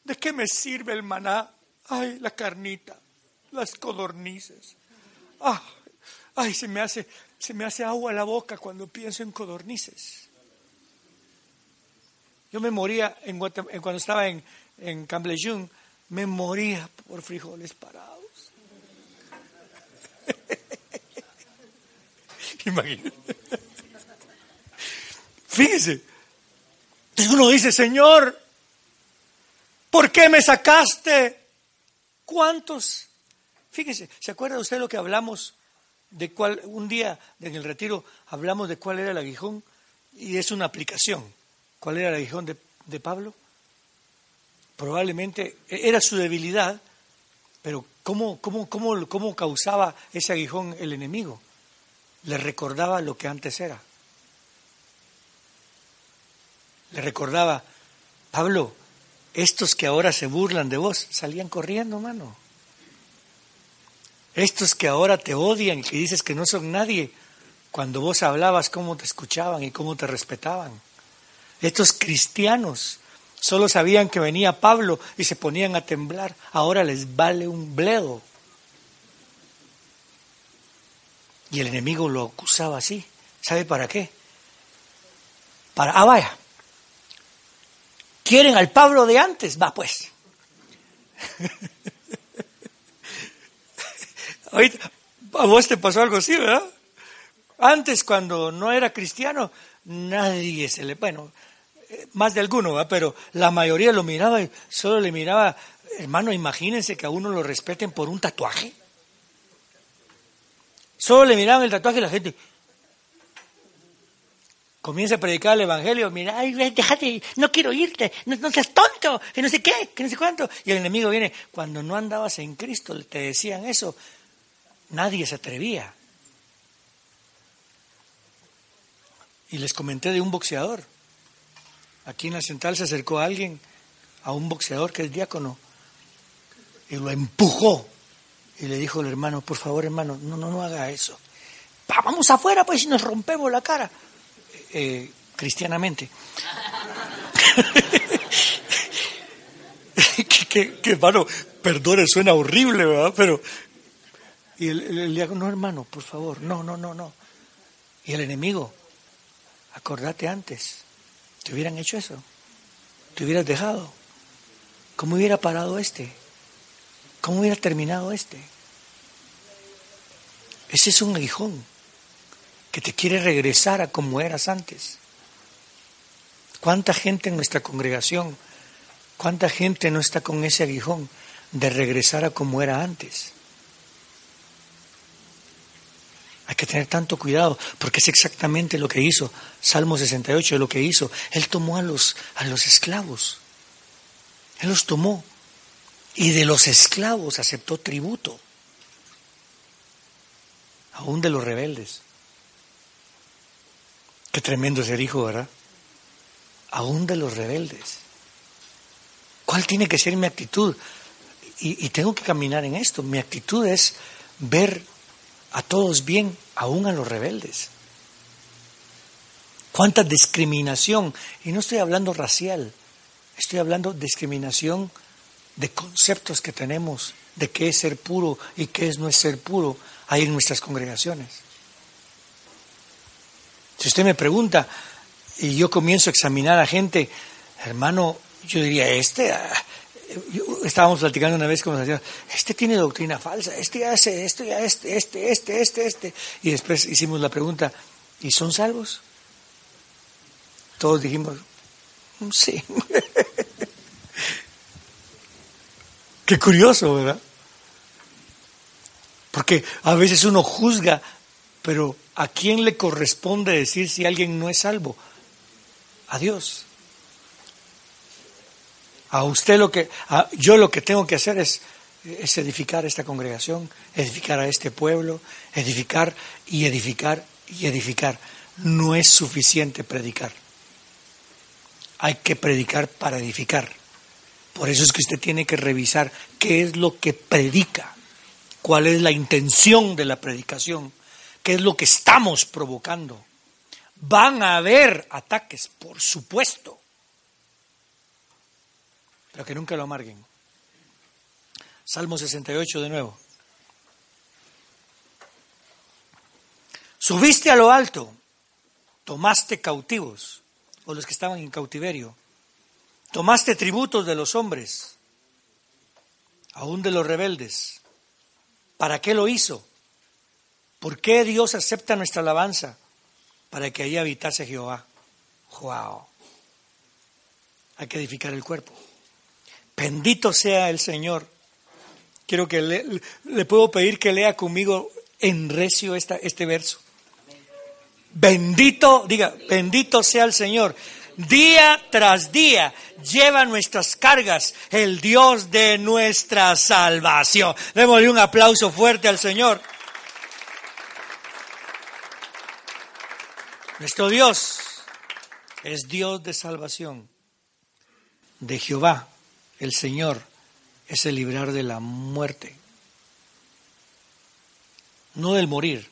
¿de qué me sirve el maná? Ay, la carnita, las codornices. Ah, ay, se me hace, se me hace agua la boca cuando pienso en codornices. Yo me moría en cuando estaba en, en Cambleyun, me moría por frijoles parados. Imagínate. Fíjese. Uno dice, Señor, ¿por qué me sacaste? ¿Cuántos? Fíjese, ¿se acuerda usted lo que hablamos de cuál, un día en el retiro hablamos de cuál era el aguijón? Y es una aplicación. ¿Cuál era el aguijón de, Pablo? Probablemente era su debilidad, pero ¿cómo, cómo, cómo, cómo causaba ese aguijón el enemigo? Le recordaba lo que antes era. Le recordaba, Pablo, estos que ahora se burlan de vos salían corriendo, mano. Estos que ahora te odian y que dices que no son nadie, cuando vos hablabas, cómo te escuchaban y cómo te respetaban. Estos cristianos solo sabían que venía Pablo y se ponían a temblar. Ahora les vale un bledo. Y el enemigo lo acusaba así. ¿Sabe para qué? Para, ah, vaya. ¿Quieren al Pablo de antes? Va pues. a vos te pasó algo así, ¿verdad? Antes, cuando no era cristiano, nadie se le, bueno, más de alguno, ¿verdad? pero la mayoría lo miraba y solo le miraba, hermano, imagínense que a uno lo respeten por un tatuaje. Solo le miraban el tatuaje y la gente comienza a predicar el evangelio, mira, ay, déjate, no quiero irte, no, seas tonto, que no sé qué, que no sé cuánto. Y el enemigo viene, cuando no andabas en Cristo, te decían eso, nadie se atrevía. Y les comenté de un boxeador. Aquí en la central se acercó a alguien, a un boxeador que es diácono, y lo empujó y le dijo el hermano, por favor hermano, no, no, no haga eso. vamos afuera pues y nos rompemos la cara. Eh, cristianamente. que, hermano, perdone, suena horrible, ¿verdad? Pero, y el, dijo, no hermano, por favor, no, no, no, no. Y el enemigo, acordate antes, te hubieran hecho eso, te hubieras dejado. ¿Cómo hubiera parado este? ¿Cómo hubiera terminado este? Ese es un aguijón que te quiere regresar a como eras antes. ¿Cuánta gente en nuestra congregación, cuánta gente no está con ese aguijón de regresar a como era antes? Hay que tener tanto cuidado, porque es exactamente lo que hizo. Salmo 68 lo que hizo. Él tomó a los, a los esclavos. Él los tomó y de los esclavos aceptó tributo, aún de los rebeldes. Qué tremendo ser hijo, ¿verdad? Aún de los rebeldes. ¿Cuál tiene que ser mi actitud? Y tengo que caminar en esto. Mi actitud es ver a todos bien aún a los rebeldes. Cuánta discriminación, y no estoy hablando racial, estoy hablando discriminación de conceptos que tenemos de qué es ser puro y qué es no es ser puro ahí en nuestras congregaciones. Si usted me pregunta y yo comienzo a examinar a gente, hermano, yo diría, este, ah, estábamos platicando una vez con los este tiene doctrina falsa, este hace esto, ya este, este, este, este, este. Y después hicimos la pregunta, ¿y son salvos? Todos dijimos, mm, sí. Qué curioso, ¿verdad? Porque a veces uno juzga, pero ¿a quién le corresponde decir si alguien no es salvo? A Dios. A usted lo que, yo lo que tengo que hacer es, es edificar esta congregación, edificar a este pueblo, edificar y edificar y edificar. No es suficiente predicar. Hay que predicar para edificar. Por eso es que usted tiene que revisar qué es lo que predica, cuál es la intención de la predicación, qué es lo que estamos provocando. Van a haber ataques, por supuesto pero que nunca lo amarguen. Salmo 68 de nuevo. Subiste a lo alto, tomaste cautivos, o los que estaban en cautiverio, tomaste tributos de los hombres, aún de los rebeldes. ¿Para qué lo hizo? ¿Por qué Dios acepta nuestra alabanza? Para que ahí habitase Jehová. ¡Wow! Hay que edificar el cuerpo. Bendito sea el Señor. Quiero que le, puedo pedir que lea conmigo en recio esta, este verso. Bendito, diga, bendito sea el Señor. Día tras día lleva nuestras cargas el Dios de nuestra salvación. Démosle un aplauso fuerte al Señor. Nuestro Dios es Dios de salvación, de Jehová el Señor es el librar de la muerte, no del morir,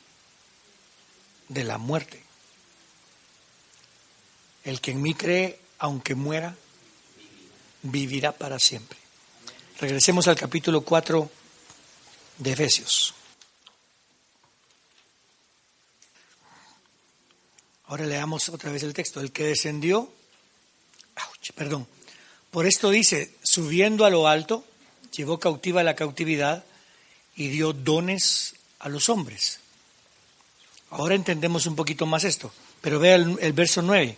de la muerte. El que en mí cree, aunque muera, vivirá para siempre. Regresemos al capítulo 4 de Efesios. Ahora leamos otra vez el texto. El que descendió, perdón, por esto dice, subiendo a lo alto, llevó cautiva la cautividad y dio dones a los hombres. Ahora entendemos un poquito más esto, pero vea el, verso 9.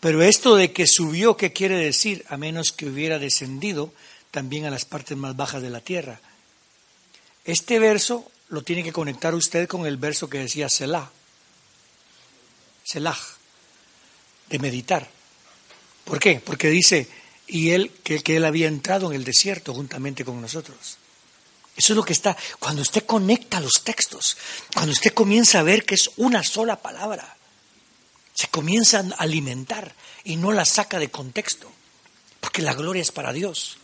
Pero esto de que subió, ¿qué quiere decir? A menos que hubiera descendido también a las partes más bajas de la tierra. Este verso lo tiene que conectar usted con el verso que decía Selah. Selah, de meditar. ¿Por qué? Porque dice, y él, que, él había entrado en el desierto juntamente con nosotros. Eso es lo que está, cuando usted conecta los textos, cuando usted comienza a ver que es una sola palabra, se comienza a alimentar y no la saca de contexto, porque la gloria es para Dios.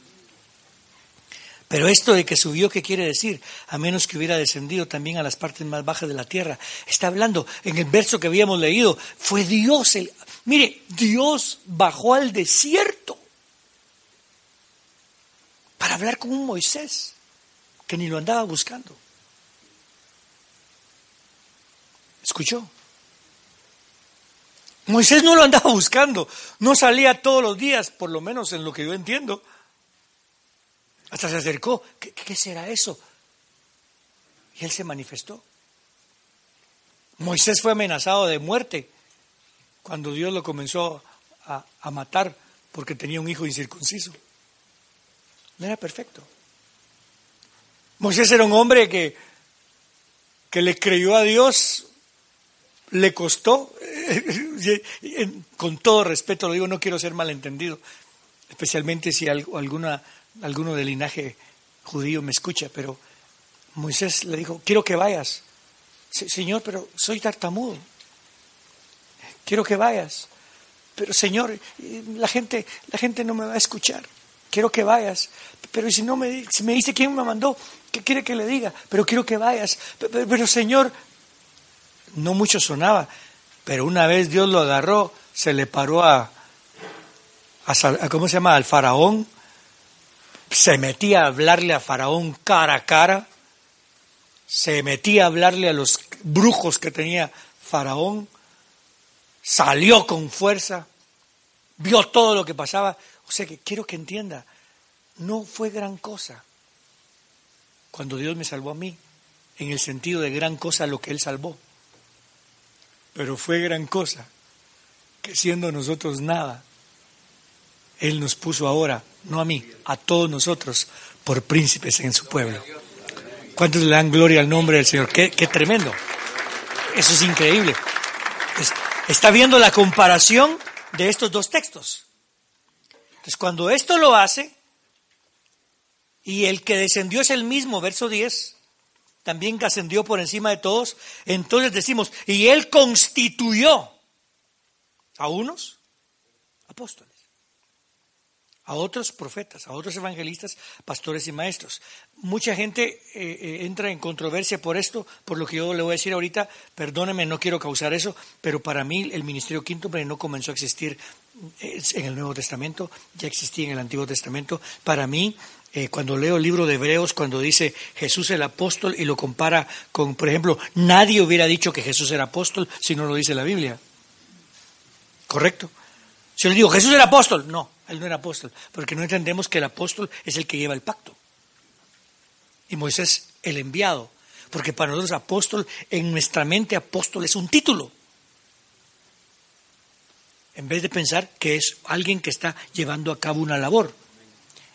Pero esto de que subió, ¿qué quiere decir? A menos que hubiera descendido también a las partes más bajas de la tierra. Está hablando en el verso que habíamos leído, fue Dios el... Mire, Dios bajó al desierto para hablar con un Moisés que ni lo andaba buscando. ¿Escuchó? Moisés no lo andaba buscando, no salía todos los días, por lo menos en lo que yo entiendo. Hasta se acercó, ¿qué, será eso? Y él se manifestó. Moisés fue amenazado de muerte cuando Dios lo comenzó a, matar porque tenía un hijo incircunciso. No era perfecto. Moisés era un hombre que, que le creyó a Dios, le costó, con todo respeto lo digo, no quiero ser malentendido, especialmente si alguna, alguno del linaje judío me escucha, pero Moisés le dijo, quiero que vayas. Señor, pero soy tartamudo. Quiero que vayas. Pero Señor, la gente, la gente no me va a escuchar quiero que vayas. Pero si no me, me dice quién me mandó, ¿qué quiere que le diga? Pero quiero que vayas. Pero, Señor, no mucho sonaba, pero una vez Dios lo agarró, se le paró a, a, ¿cómo se llama?, al faraón, se metía a hablarle a faraón cara a cara, se metía a hablarle a los brujos que tenía faraón, salió con fuerza, vio todo lo que pasaba. O sea que quiero que entienda, no fue gran cosa cuando Dios me salvó a mí, en el sentido de gran cosa lo que Él salvó. Pero fue gran cosa que siendo nosotros nada, Él nos puso ahora, no a mí, a todos nosotros, por príncipes en su pueblo. ¿Cuántos le dan gloria al nombre del Señor? Qué, tremendo. Eso es increíble. está viendo la comparación de estos dos textos. Entonces, cuando esto lo hace, y el que descendió es el mismo, verso 10, también que ascendió por encima de todos, entonces decimos, y él constituyó a unos apóstoles, a otros profetas, a otros evangelistas, pastores y maestros. Mucha gente eh, eh, entra en controversia por esto, por lo que yo le voy a decir ahorita, perdóneme, no quiero causar eso, pero para mí el ministerio quinto no comenzó a existir en el Nuevo Testamento, ya existía en el Antiguo Testamento. Para mí eh, cuando leo el libro de Hebreos, cuando dice Jesús el apóstol y lo compara con, por ejemplo, nadie hubiera dicho que Jesús era apóstol si no lo dice la Biblia. ¿Correcto? Si yo le digo, Jesús era apóstol, no, él no era apóstol, porque no entendemos que el apóstol es el que lleva el pacto. Y Moisés el enviado, porque para nosotros apóstol, en nuestra mente apóstol es un título. En vez de pensar que es alguien que está llevando a cabo una labor.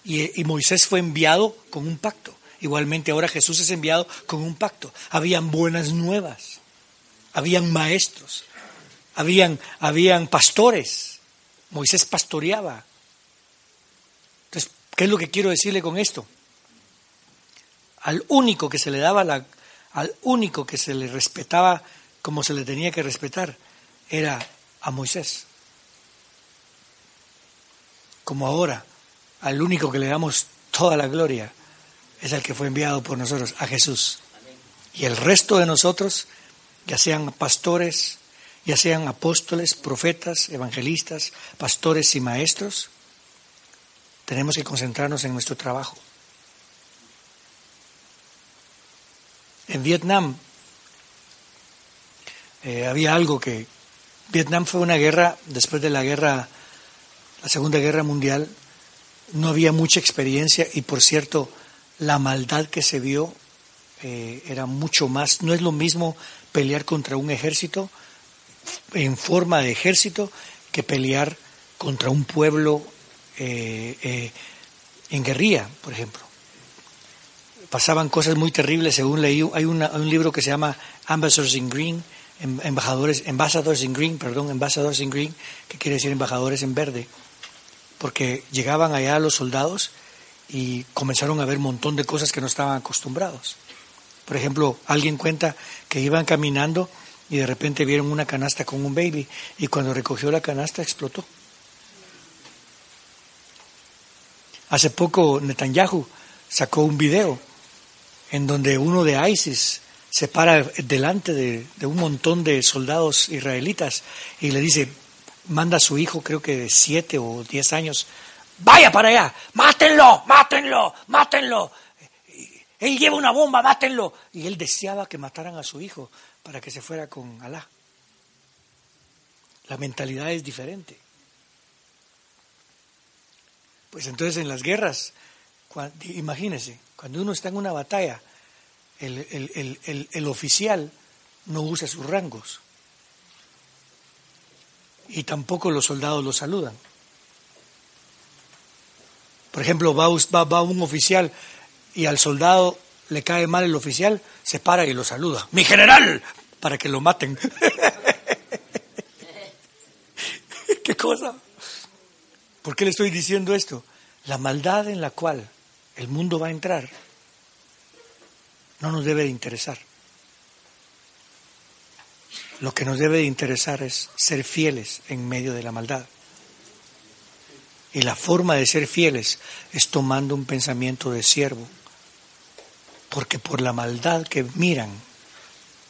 Y, Moisés fue enviado con un pacto. Igualmente ahora Jesús es enviado con un pacto. Habían buenas nuevas, habían maestros, habían, habían pastores. Moisés pastoreaba. Entonces, ¿qué es lo que quiero decirle con esto? Al único que se le daba la, al único que se le respetaba como se le tenía que respetar era a Moisés. Como ahora al único que le damos toda la gloria es el que fue enviado por nosotros, a Jesús. Y el resto de nosotros, ya sean pastores, ya sean apóstoles, profetas, evangelistas, pastores y maestros, tenemos que concentrarnos en nuestro trabajo. En Vietnam eh, había algo que Vietnam fue una guerra después de la guerra, la Segunda Guerra Mundial, no había mucha experiencia y por cierto la maldad que se vio eh, era mucho más, no es lo mismo pelear contra un ejército en forma de ejército que pelear contra un pueblo eh, eh, en guerrilla, por ejemplo. Pasaban cosas muy terribles, según leí, hay un libro que se llama Ambassadors in Green, em, embajadores, Ambassadors in Green, perdón, Ambassadors in Green, que quiere decir embajadores en verde porque llegaban allá los soldados y comenzaron a ver un montón de cosas que no estaban acostumbrados. Por ejemplo, alguien cuenta que iban caminando y de repente vieron una canasta con un baby y cuando recogió la canasta explotó. Hace poco Netanyahu sacó un video en donde uno de ISIS se para delante de, de un montón de soldados israelitas y le dice, manda a su hijo, creo que de siete o diez años, vaya para allá, mátenlo, mátenlo, mátenlo. Él lleva una bomba, mátenlo. Y él deseaba que mataran a su hijo para que se fuera con Alá. La mentalidad es diferente. Pues entonces en las guerras, imagínense, cuando uno está en una batalla, el oficial no usa sus rangos y tampoco los soldados lo saludan. Por ejemplo, va, va, un oficial y al soldado le cae mal el oficial, se para y lo saluda. ¡Mi general! Para que lo maten. ¿Qué cosa? ¿Por qué le estoy diciendo esto? La maldad en la cual el mundo va a entrar no nos debe de interesar. Lo que nos debe de interesar es ser fieles en medio de la maldad. Y la forma de ser fieles es tomando un pensamiento de siervo. Porque por la maldad que miran,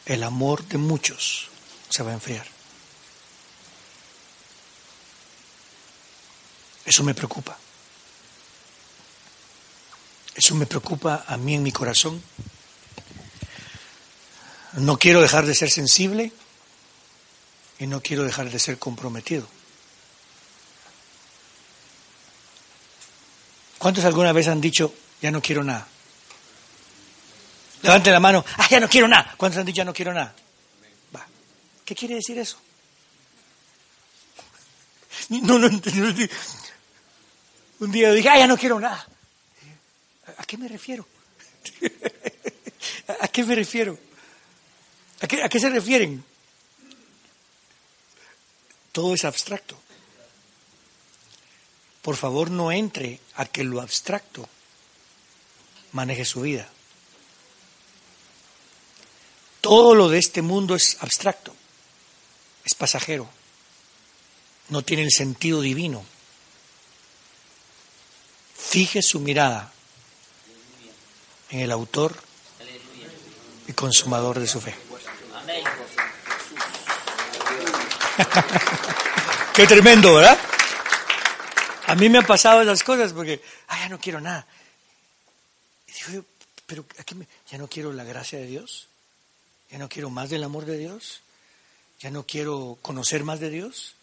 el amor de muchos se va a enfriar. Eso me preocupa. Eso me preocupa a mí en mi corazón. No quiero dejar de ser sensible y no quiero dejar de ser comprometido. ¿Cuántos alguna vez han dicho, ya no quiero nada? Levante la mano, ah, ya no quiero nada. ¿Cuántos han dicho, ya no quiero nada? Va. ¿Qué quiere decir eso? No, no, no, Un día dije, ah, ya no quiero nada. ¿A qué me refiero? ¿A qué me refiero? ¿A qué, ¿A qué se refieren? Todo es abstracto. Por favor, no entre a que lo abstracto maneje su vida. Todo lo de este mundo es abstracto, es pasajero, no tiene el sentido divino. Fije su mirada en el autor y consumador de su fe. Qué tremendo, ¿verdad? A mí me han pasado esas cosas porque, ay, ya no quiero nada. Y digo, pero ya no quiero la gracia de Dios, ya no quiero más del amor de Dios, ya no quiero conocer más de Dios,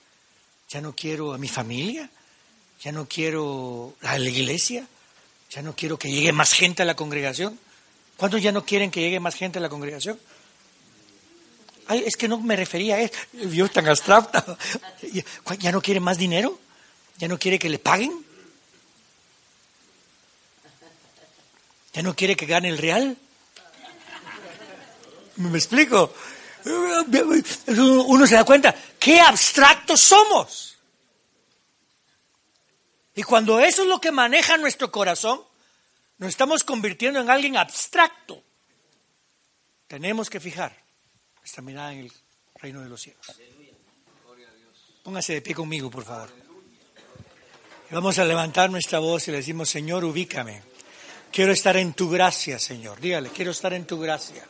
ya no quiero a mi familia, ya no quiero a la iglesia, ya no quiero que llegue más gente a la congregación. ¿Cuántos ya no quieren que llegue más gente a la congregación? Ay, es que no me refería a eso. Dios tan abstracto. ¿Ya no quiere más dinero? ¿Ya no quiere que le paguen? ¿Ya no quiere que gane el real? ¿Me explico? Uno se da cuenta, qué abstractos somos. Y cuando eso es lo que maneja nuestro corazón, nos estamos convirtiendo en alguien abstracto. Tenemos que fijar nuestra mirada en el reino de los cielos. Póngase de pie conmigo, por favor. Vamos a levantar nuestra voz y le decimos, Señor, ubícame. Quiero estar en tu gracia, Señor. Dígale, quiero estar en tu gracia.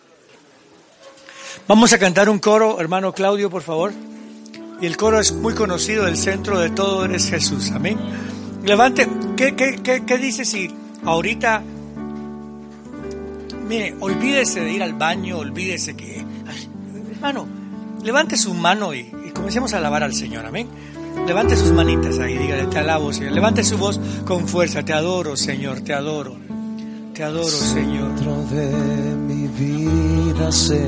Vamos a cantar un coro, hermano Claudio, por favor. Y el coro es muy conocido, el centro de todo eres Jesús. Amén. Levante, ¿qué, qué, qué, qué dice si ahorita, mire, olvídese de ir al baño, olvídese que, hermano, levante su mano y, comencemos a alabar al Señor, amén. Levante sus manitas ahí, dígale, te alabo, Señor. Levante su voz con fuerza, te adoro, Señor, te adoro. Te adoro, Señor. Dentro de mi vida sé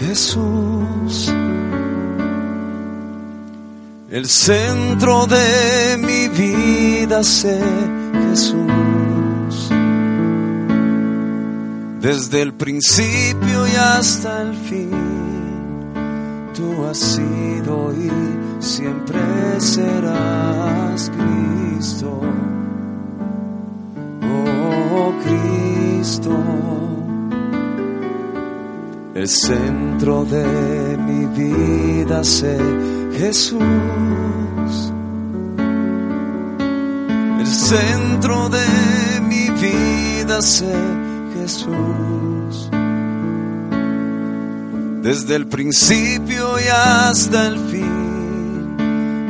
Jesús el centro de mi vida sé Jesús. Desde el principio y hasta el fin, tú has sido y siempre serás Cristo. Oh Cristo, el centro de mi vida sé Jesús, el centro de mi vida sé Jesús. Desde el principio y hasta el fin,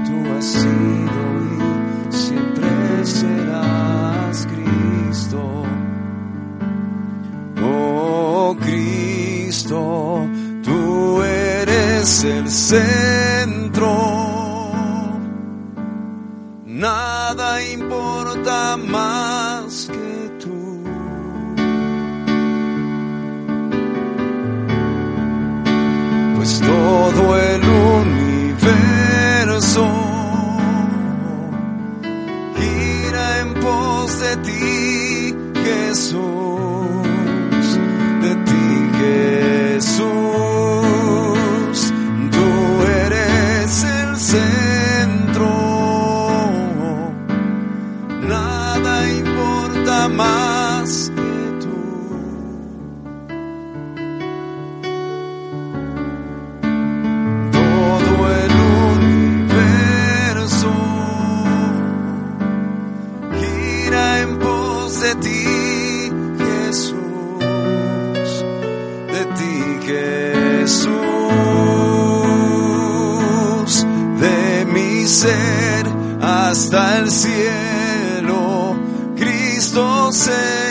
tú has sido y siempre serás Cristo. Oh Cristo, tú eres el centro ser hasta el cielo. Cristo se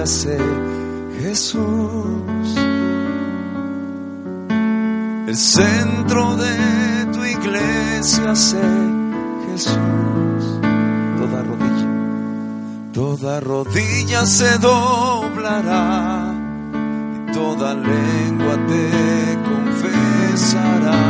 hace Jesús. El centro de tu iglesia sé Jesús. Toda rodilla, toda rodilla se doblará y toda lengua te confesará.